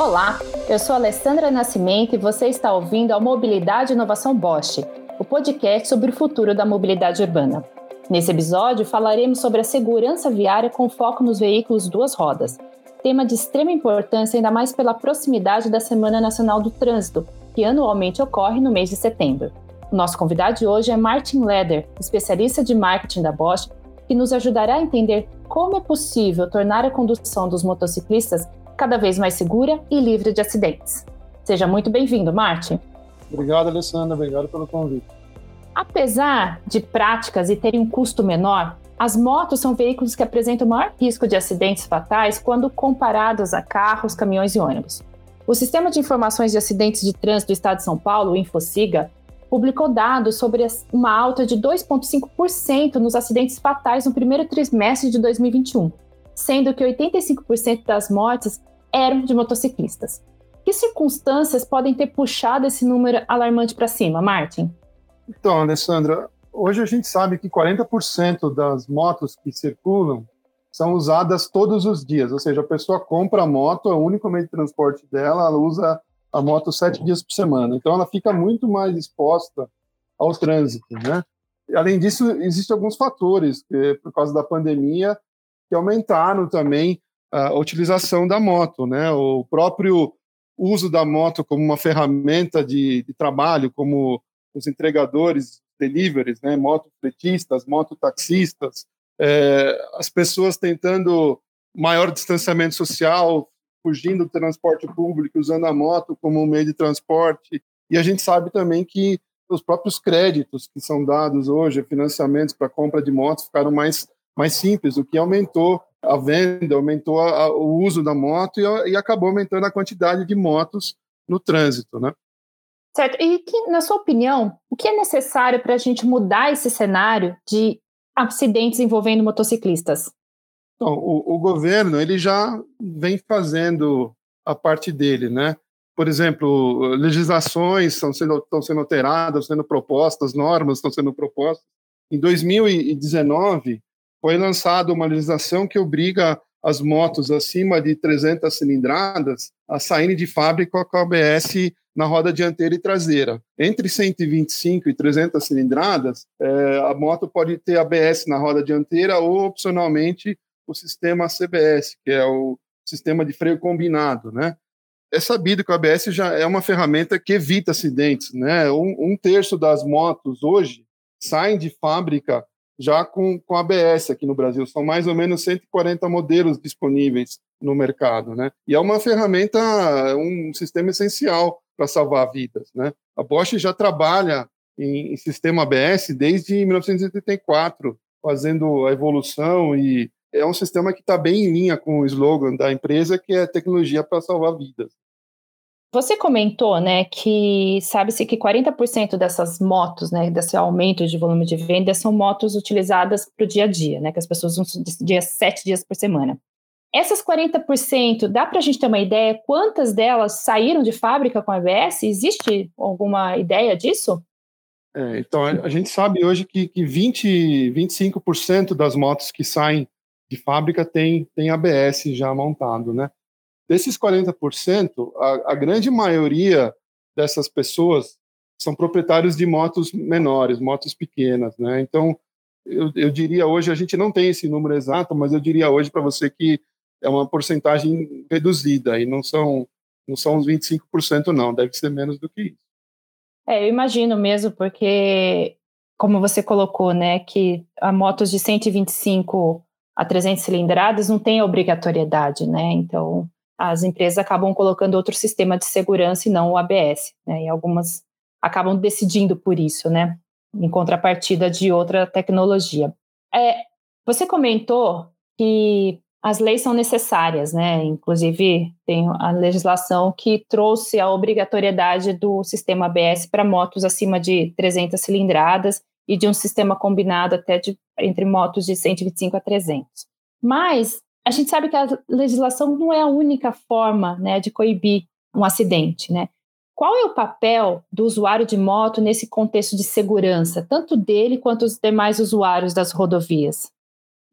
Olá, eu sou Alessandra Nascimento e você está ouvindo a Mobilidade e Inovação Bosch, o podcast sobre o futuro da mobilidade urbana. Nesse episódio, falaremos sobre a segurança viária com foco nos veículos duas rodas, tema de extrema importância ainda mais pela proximidade da Semana Nacional do Trânsito, que anualmente ocorre no mês de setembro. O nosso convidado de hoje é Martin Leder, especialista de marketing da Bosch, que nos ajudará a entender como é possível tornar a condução dos motociclistas cada vez mais segura e livre de acidentes. Seja muito bem-vindo, Martin. Obrigado, Alessandra. Obrigado pelo convite. Apesar de práticas e terem um custo menor, as motos são veículos que apresentam maior risco de acidentes fatais quando comparados a carros, caminhões e ônibus. O Sistema de Informações de Acidentes de Trânsito do Estado de São Paulo, o InfoSiga, publicou dados sobre uma alta de 2,5% nos acidentes fatais no primeiro trimestre de 2021, sendo que 85% das mortes eram de motociclistas. Que circunstâncias podem ter puxado esse número alarmante para cima, Martin? Então, Alessandra, hoje a gente sabe que 40% das motos que circulam são usadas todos os dias, ou seja, a pessoa compra a moto, é o único meio de transporte dela, ela usa a moto sete dias por semana. Então, ela fica muito mais exposta ao trânsito, né? Além disso, existem alguns fatores, que, por causa da pandemia, que aumentaram também a utilização da moto, né? O próprio uso da moto como uma ferramenta de, de trabalho, como os entregadores, deliveries, né? Motofretistas, mototaxistas, é, as pessoas tentando maior distanciamento social, fugindo do transporte público, usando a moto como um meio de transporte. E a gente sabe também que os próprios créditos que são dados hoje, financiamentos para compra de motos, ficaram mais, mais simples, o que aumentou a venda, aumentou a, a, o uso da moto e, e, acabou aumentando a quantidade de motos no trânsito, né? Certo. E que, na sua opinião, o que é necessário para a gente mudar esse cenário de acidentes envolvendo motociclistas? Então, o, o governo ele já vem fazendo a parte dele, né? Por exemplo, legislações estão sendo, estão sendo alteradas, sendo propostas, normas estão sendo propostas. Em 2019, foi lançada uma legislação que obriga as motos acima de 300 cilindradas a saírem de fábrica com a ABS na roda dianteira e traseira. Entre 125 e 300 cilindradas, é, a moto pode ter ABS na roda dianteira ou, opcionalmente, o sistema CBS, que é o sistema de freio combinado, né? É sabido que o ABS já é uma ferramenta que evita acidentes, né? Um, um terço das motos hoje saem de fábrica já com, com ABS aqui no Brasil. São mais ou menos 140 modelos disponíveis no mercado, né? E é uma ferramenta, um sistema essencial para salvar vidas, né? A Bosch já trabalha em, em sistema ABS desde 1984, fazendo a evolução e é um sistema que está bem em linha com o slogan da empresa, que é tecnologia para salvar vidas. Você comentou, né, que sabe-se que 40% dessas motos, né, desse aumento de volume de venda, são motos utilizadas para o dia a dia, né, que as pessoas usam dia, sete dias por semana. Essas 40%, dá para a gente ter uma ideia quantas delas saíram de fábrica com ABS? Existe alguma ideia disso? É, então, a gente sabe hoje que, que 20, 25% das motos que saem de fábrica tem, tem ABS já montado, né? Desses 40%, a, a grande maioria dessas pessoas são proprietários de motos menores, motos pequenas, né? Então, eu, eu, diria hoje, a gente não tem esse número exato, mas eu diria hoje para você que é uma porcentagem reduzida e não são não são uns 25% não, deve ser menos do que isso. É, eu imagino mesmo, porque como você colocou, né, que a motos de 125 a 300 cilindradas não tem obrigatoriedade, né? Então, as empresas acabam colocando outro sistema de segurança e não o ABS, né? E algumas acabam decidindo por isso, né? Em contrapartida de outra tecnologia. É, você comentou que as leis são necessárias, né? Inclusive, tem a legislação que trouxe a obrigatoriedade do sistema ABS para motos acima de 300 cilindradas e de um sistema combinado até de, entre motos de 125 a 300. Mas a gente sabe que a legislação não é a única forma né, de coibir um acidente, né? Qual é o papel do usuário de moto nesse contexto de segurança, tanto dele quanto os demais usuários das rodovias?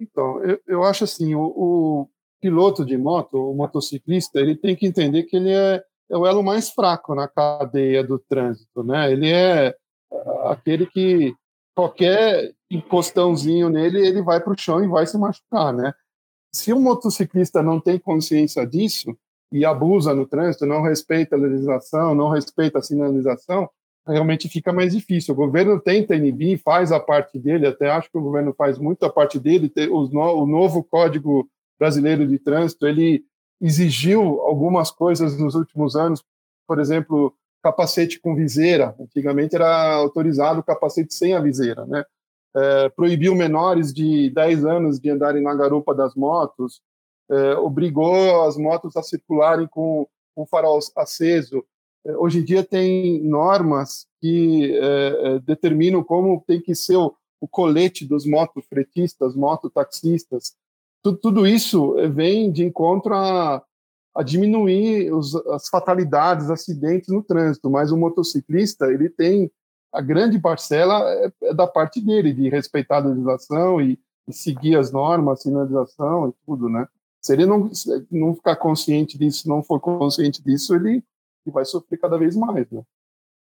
Então, eu, eu acho assim, o, o, piloto de moto, o motociclista, ele tem que entender que ele é, é o elo mais fraco na cadeia do trânsito, né? Ele é aquele que qualquer encostãozinho nele, ele vai para o chão e vai se machucar, né? Se o motociclista não tem consciência disso e abusa no trânsito, não respeita a legislação, não respeita a sinalização, realmente fica mais difícil. O governo tenta inibir, faz a parte dele, até acho que o governo faz muito a parte dele. O novo Código Brasileiro de Trânsito, ele exigiu algumas coisas nos últimos anos, por exemplo, capacete com viseira. Antigamente era autorizado capacete sem a viseira, né? É, proibiu menores de 10 anos de andarem na garupa das motos, é, obrigou as motos a circularem com o farol aceso. É, hoje em dia tem normas que é, é, determinam como tem que ser o, o colete dos motofretistas, mototaxistas. Tudo, tudo isso vem de encontro a, a diminuir os, as fatalidades, acidentes no trânsito, mas o motociclista ele tem a grande parcela é, é da parte dele de respeitar a legislação e, e, seguir as normas, sinalização e tudo, né? Se ele não, não ficar consciente disso, não for consciente disso, ele, ele vai sofrer cada vez mais, né?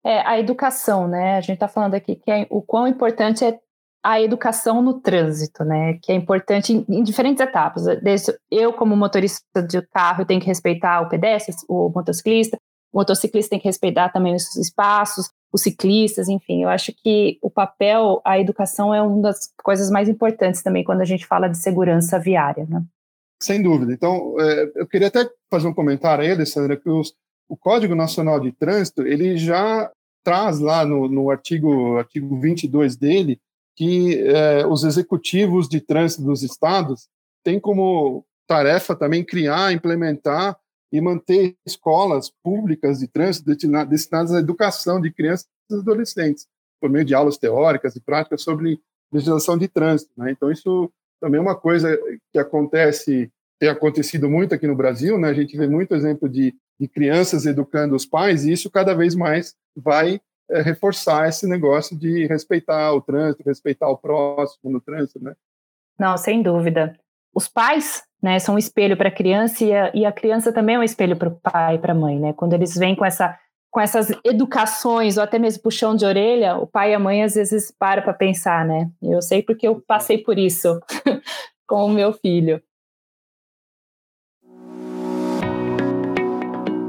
É, a educação, né? A gente está falando aqui que é, o quão importante é a educação no trânsito, né? Que é importante em, em, diferentes etapas. Desde eu, como motorista de carro, tenho que respeitar o pedestre, o motociclista, o motociclista tem que respeitar também os espaços, os ciclistas, enfim. Eu acho que o papel, a educação é uma das coisas mais importantes também quando a gente fala de segurança viária, né? Sem dúvida. Então, é, eu queria até fazer um comentário aí, Alessandra, que os, o Código Nacional de Trânsito, ele já traz lá no, no artigo, artigo 22 dele, que eh, os executivos de trânsito dos estados têm como tarefa também criar, implementar e manter escolas públicas de trânsito destinadas à educação de crianças e adolescentes, por meio de aulas teóricas e práticas sobre legislação de trânsito. Né? Então, isso também é uma coisa que acontece, tem acontecido muito aqui no Brasil, né? a gente vê muito exemplo de, de crianças educando os pais, e isso cada vez mais vai é, reforçar esse negócio de respeitar o trânsito, respeitar o próximo no trânsito, né? Não, sem dúvida. Os pais, né, são um espelho para a criança e a, e a criança também é um espelho para o pai e para a mãe, né? Quando eles vêm com essa com essas educações ou até mesmo puxão de orelha, o pai e a mãe às vezes param para pensar, né? Eu sei porque eu passei por isso com o meu filho.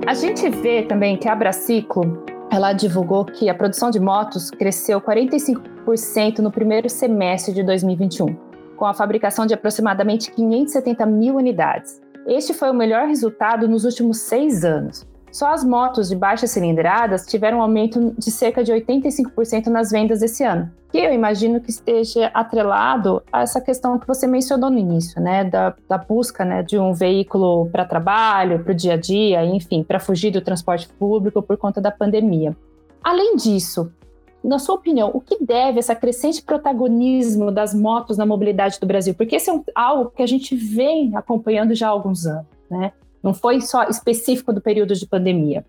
A gente vê também que a Abraciclo ela divulgou que a produção de motos cresceu 45% no primeiro semestre de 2021, com a fabricação de aproximadamente 570 mil unidades. Este foi o melhor resultado nos últimos seis anos. Só as motos de baixas cilindradas tiveram um aumento de cerca de 85% nas vendas esse ano, que eu imagino que esteja atrelado a essa questão que você mencionou no início, né, da, da busca né, de um veículo para trabalho, para o dia a dia, enfim, para fugir do transporte público por conta da pandemia. Além disso, na sua opinião, o que deve essa crescente protagonismo das motos na mobilidade do Brasil? Porque esse é um, algo que a gente vem acompanhando já há alguns anos, né? Não foi só específico do período de pandemia.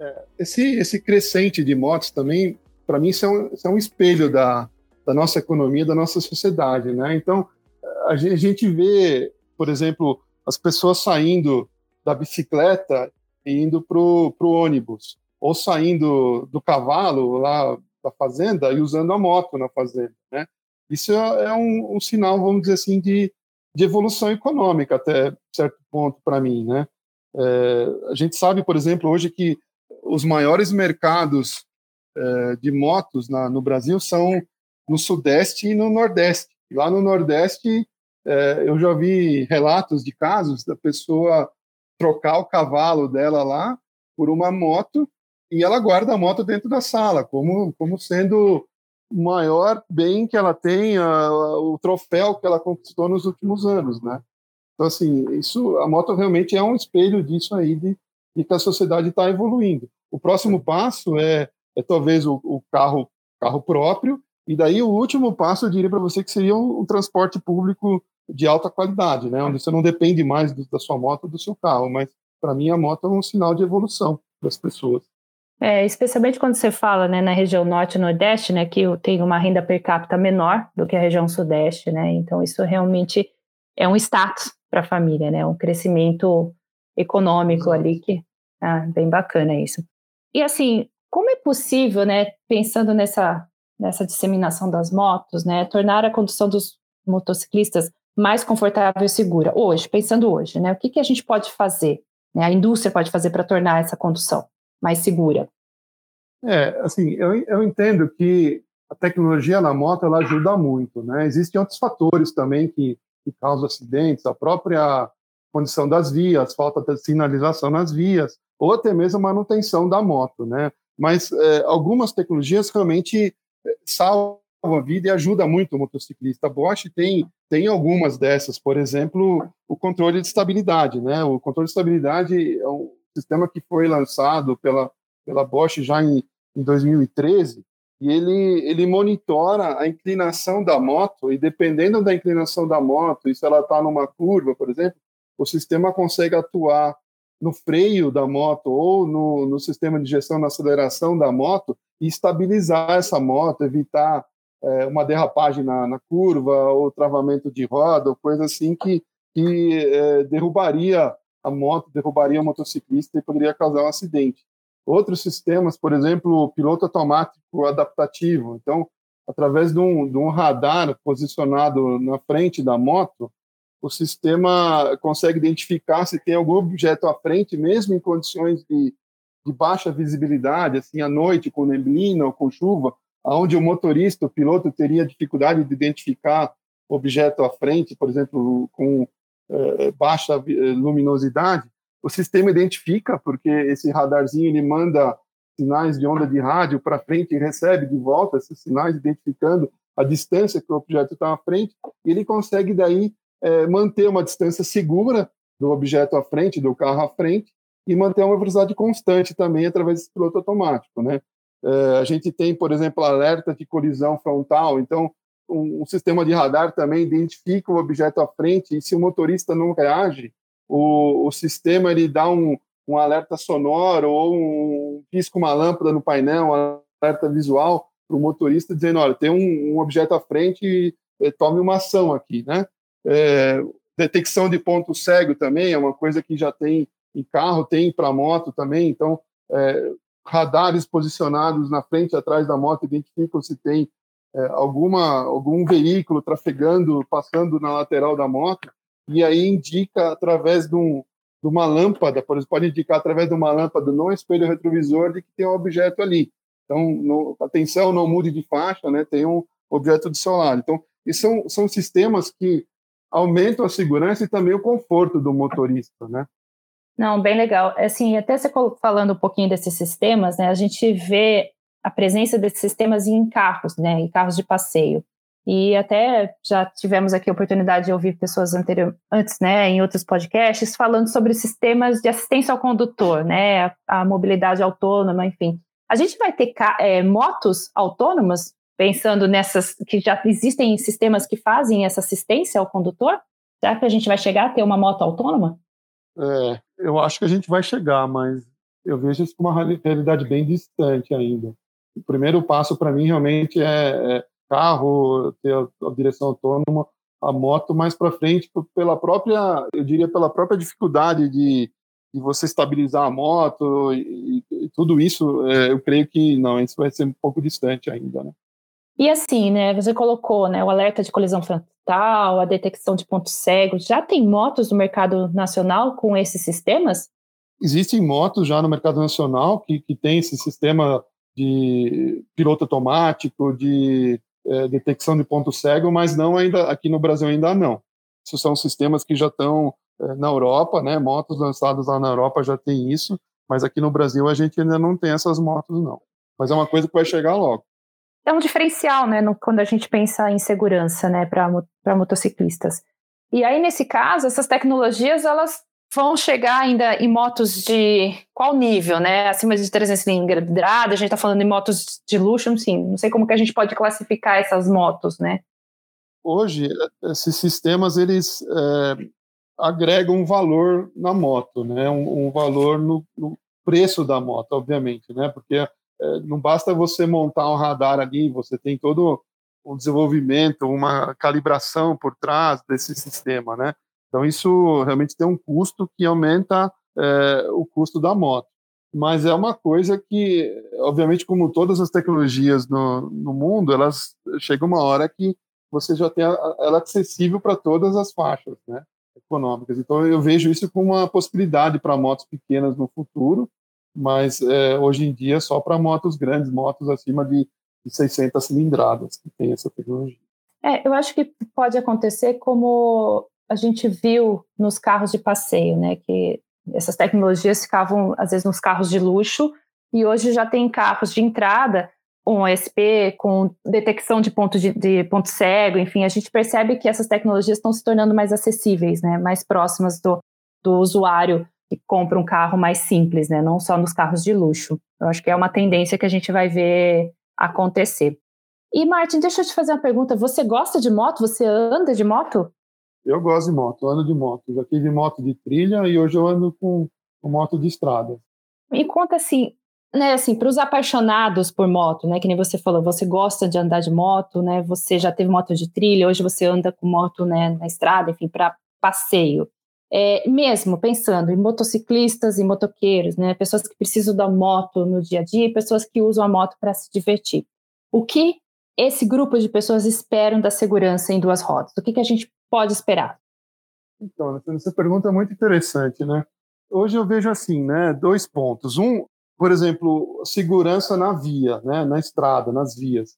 É, esse, esse crescente de motos também, para mim, isso é, um, isso é um espelho da, da nossa economia, da nossa sociedade, né? Então, a gente, a gente vê, por exemplo, as pessoas saindo da bicicleta e indo para o ônibus, ou saindo do cavalo lá da fazenda e usando a moto na fazenda, né? Isso é, é um, um, sinal, vamos dizer assim, de, de evolução econômica até certo ponto para mim, né? É, a gente sabe, por exemplo, hoje que os maiores mercados é, de motos na, no Brasil são no Sudeste e no Nordeste. Lá no Nordeste, é, eu já vi relatos de casos da pessoa trocar o cavalo dela lá por uma moto e ela guarda a moto dentro da sala, como, como sendo o maior bem que ela tem, a, o troféu que ela conquistou nos últimos anos, né? Então, assim, isso, a moto realmente é um espelho disso aí, de, de que a sociedade está evoluindo. O próximo passo é, é talvez o, o, carro, carro próprio, e daí o último passo, eu diria para você, que seria um, transporte público de alta qualidade, né? Onde você não depende mais do, da sua moto do seu carro, mas para mim a moto é um sinal de evolução das pessoas. É, especialmente quando você fala né, na região norte e nordeste, né, que tem uma renda per capita menor do que a região sudeste, né, então isso realmente é um status para a família, né? Um crescimento econômico ali que ah, bem bacana isso. E assim, como é possível, né, pensando nessa nessa disseminação das motos, né, tornar a condução dos motociclistas mais confortável e segura hoje, pensando hoje, né? O que, que a gente pode fazer, né? A indústria pode fazer para tornar essa condução mais segura? É, assim, eu, eu entendo que a tecnologia na moto ela ajuda muito, né? Existem outros fatores também que, que causam acidentes, a própria condição das vias, falta de sinalização nas vias, ou até mesmo a manutenção da moto, né? Mas é, algumas tecnologias realmente é, salvam a vida e ajuda muito o motociclista. A Bosch tem tem algumas dessas, por exemplo, o controle de estabilidade, né? O controle de estabilidade é um sistema que foi lançado pela pela Bosch já em, em 2013 e ele ele monitora a inclinação da moto e dependendo da inclinação da moto, e se ela está numa curva, por exemplo, o sistema consegue atuar no freio da moto ou no, no sistema de gestão na aceleração da moto e estabilizar essa moto, evitar é, uma derrapagem na, na, curva ou travamento de roda, ou coisa assim que, que é, derrubaria a moto, derrubaria o motociclista e poderia causar um acidente. Outros sistemas, por exemplo, piloto automático adaptativo. Então, através de um, de um radar posicionado na frente da moto, o sistema consegue identificar se tem algum objeto à frente, mesmo em condições de, de baixa visibilidade, assim, à noite, com neblina ou com chuva, onde o motorista, o piloto, teria dificuldade de identificar objeto à frente, por exemplo, com eh, baixa luminosidade, o sistema identifica, porque esse radarzinho ele manda sinais de onda de rádio para frente e recebe de volta esses sinais, identificando a distância que o objeto está à frente, e ele consegue daí é, manter uma distância segura do objeto à frente, do carro à frente, e manter uma velocidade constante também através desse piloto automático, né? É, a gente tem, por exemplo, alerta de colisão frontal, então um, um, sistema de radar também identifica o objeto à frente e se o motorista não reage, o, o sistema ele dá um, um alerta sonoro ou um pisca uma lâmpada no painel, um alerta visual para o motorista dizendo, olha, tem um, um objeto à frente e, tome uma ação aqui, né? É, detecção de ponto cego também é uma coisa que já tem em carro, tem para moto também. Então, é, radares posicionados na frente e atrás da moto identificam se tem é, alguma, algum veículo trafegando, passando na lateral da moto, e aí indica através de, um, de uma lâmpada, por exemplo, pode indicar através de uma lâmpada no espelho retrovisor de que tem um objeto ali. Então, no, atenção, não mude de faixa, né, tem um objeto do seu lado. Então, e são, são sistemas que aumentam a segurança e também o conforto do motorista, né? Não, bem legal. Assim, até você falando um pouquinho desses sistemas, né? A gente vê a presença desses sistemas em carros, né? Em carros de passeio. E até já tivemos aqui a oportunidade de ouvir pessoas anterior, antes, né, em outros podcasts, falando sobre sistemas de assistência ao condutor, né, a, a mobilidade autônoma, enfim. A gente vai ter é, motos autônomas pensando nessas que já existem sistemas que fazem essa assistência ao condutor? Será que a gente vai chegar a ter uma moto autônoma? É, eu acho que a gente vai chegar, mas eu vejo isso como uma realidade bem distante ainda. O primeiro passo para mim realmente é, é, carro, ter a, a direção autônoma, a moto mais para frente pela própria, eu diria pela própria dificuldade de, de você estabilizar a moto e, e tudo isso, é, eu creio que não, isso vai ser um pouco distante ainda, né? E assim, né, você colocou né, o alerta de colisão frontal, a detecção de pontos cegos. Já tem motos no mercado nacional com esses sistemas? Existem motos já no mercado nacional que, que tem esse sistema de piloto automático, de é, detecção de ponto cego, mas não ainda aqui no Brasil ainda não. Esses são sistemas que já estão é, na Europa, né? Motos lançadas lá na Europa já tem isso, mas aqui no Brasil a gente ainda não tem essas motos não. Mas é uma coisa que vai chegar logo é um diferencial, né, no, quando a gente pensa em segurança, né, para motociclistas. E aí, nesse caso, essas tecnologias, elas vão chegar ainda em motos de qual nível, né? Acima de 300 cilindrada, a gente está falando em motos de luxo, sim. Não sei como que a gente pode classificar essas motos, né? Hoje, esses sistemas, eles é, agregam um valor na moto, né? Um, um valor no, no, preço da moto, obviamente, né? Porque é, não basta você montar um radar ali, você tem todo um desenvolvimento, uma calibração por trás desse sistema, né? Então, isso realmente tem um custo que aumenta é, o custo da moto. Mas é uma coisa que, obviamente, como todas as tecnologias no, no mundo, elas chega uma hora que você já tem ela acessível para todas as faixas né, econômicas. Então, eu vejo isso como uma possibilidade para motos pequenas no futuro, mas é, hoje em dia só para motos grandes, motos acima de, de 600 cilindradas que tem essa tecnologia. É, eu acho que pode acontecer como a gente viu nos carros de passeio, né? Que essas tecnologias ficavam às vezes nos carros de luxo e hoje já tem carros de entrada com OSP, com detecção de ponto de, de, ponto cego, enfim, a gente percebe que essas tecnologias estão se tornando mais acessíveis, né? Mais próximas do, do usuário que compra um carro mais simples, né? Não só nos carros de luxo. Eu acho que é uma tendência que a gente vai ver acontecer. E Martin, deixa eu te fazer uma pergunta. Você gosta de moto? Você anda de moto? Eu gosto de moto, ando de moto. Já tive moto de trilha e hoje eu ando com, com moto de estrada. Me conta assim, né, assim, para os apaixonados por moto, né, que nem você falou, você gosta de andar de moto, né, você já teve moto de trilha, hoje você anda com moto, né, na estrada, enfim, para passeio. É, mesmo pensando em motociclistas e motoqueiros, né, pessoas que precisam da moto no dia a dia, pessoas que usam a moto para se divertir. O que esse grupo de pessoas esperam da segurança em duas rodas? O que, que a gente pode esperar? Então, essa pergunta é muito interessante, né? Hoje eu vejo assim, né, dois pontos. Um, por exemplo, segurança na via, né, na estrada, nas vias.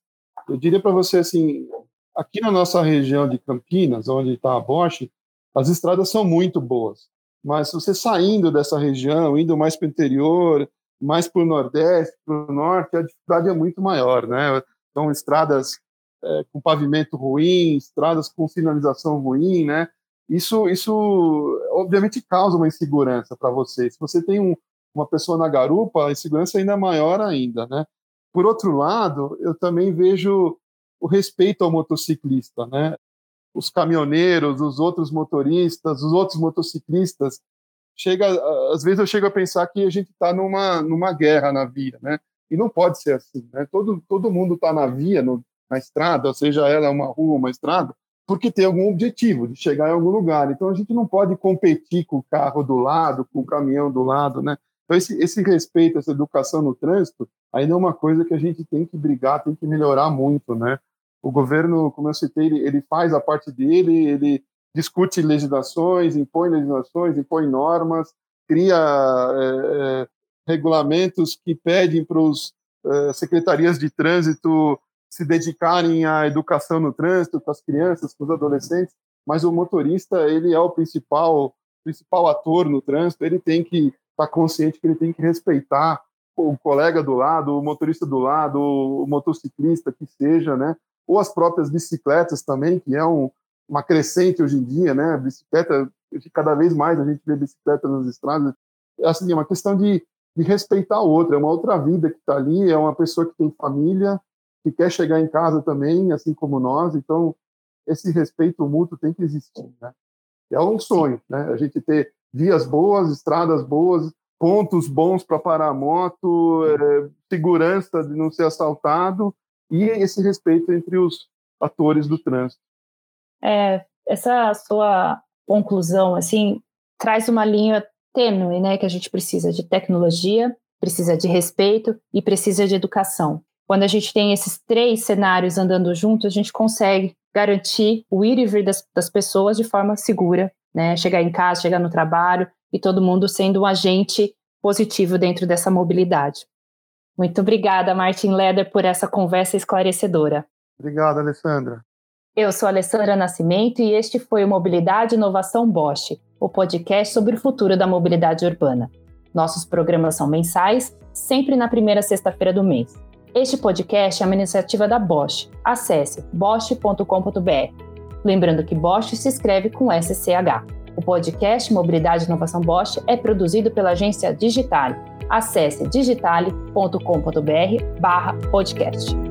Eu diria para você assim, aqui na nossa região de Campinas, onde está a Bosch, as estradas são muito boas. Mas você saindo dessa região, indo mais para o interior, mais para o nordeste, para o norte, a dificuldade é muito maior, né? Então, estradas é, com pavimento ruim, estradas com sinalização ruim, né? Isso, isso obviamente causa uma insegurança para você. Se você tem um, uma pessoa na garupa, a insegurança ainda é maior ainda, né? Por outro lado, eu também vejo o respeito ao motociclista, né? Os caminhoneiros, os outros motoristas, os outros motociclistas, chega, às vezes eu chego a pensar que a gente está numa numa guerra na via, né? E não pode ser assim, né? Todo todo mundo está na via, no, na estrada, seja ela uma rua, uma estrada, porque tem algum objetivo de chegar em algum lugar. Então a gente não pode competir com o carro do lado, com o caminhão do lado, né? Então esse, esse respeito, essa educação no trânsito, ainda é uma coisa que a gente tem que brigar, tem que melhorar muito, né? O governo, como eu citei, ele, ele faz a parte dele, ele discute legislações, impõe legislações, impõe normas, cria é, é, regulamentos que pedem para os é, secretarias de trânsito se dedicarem à educação no trânsito com as crianças, com os adolescentes, mas o motorista ele é o principal principal ator no trânsito, ele tem que estar tá consciente que ele tem que respeitar o colega do lado, o motorista do lado, o motociclista que seja, né? Ou as próprias bicicletas também, que é um, uma crescente hoje em dia, né? bicicleta, cada vez mais a gente vê bicicleta nas estradas. Assim, é uma questão de, de respeitar o outro, é uma outra vida que está ali, é uma pessoa que tem família, que quer chegar em casa também, assim como nós. Então, esse respeito mútuo tem que existir, né? É um sonho, né? A gente ter vias boas, estradas boas, pontos bons para parar a moto, é, segurança de não ser assaltado e esse respeito entre os atores do trânsito. É, essa sua conclusão, assim, traz uma linha tênue, né, que a gente precisa de tecnologia, precisa de respeito e precisa de educação. Quando a gente tem esses três cenários andando juntos, a gente consegue garantir o ir e vir das, das pessoas de forma segura, né? Chegar em casa, chegar no trabalho e todo mundo sendo um agente positivo dentro dessa mobilidade. Muito obrigada, Martin Leder, por essa conversa esclarecedora. Obrigado, Alessandra. Eu sou Alessandra Nascimento e este foi o Mobilidade e Inovação Bosch, o podcast sobre o futuro da mobilidade urbana. Nossos programas são mensais, sempre na primeira sexta-feira do mês. Este podcast é uma iniciativa da Bosch. Acesse bosch.com.br. Lembrando que Bosch se escreve com SCH. O podcast Mobilidade e Inovação Bosch é produzido pela agência Digitale. Acesse digitale.com.br/podcast.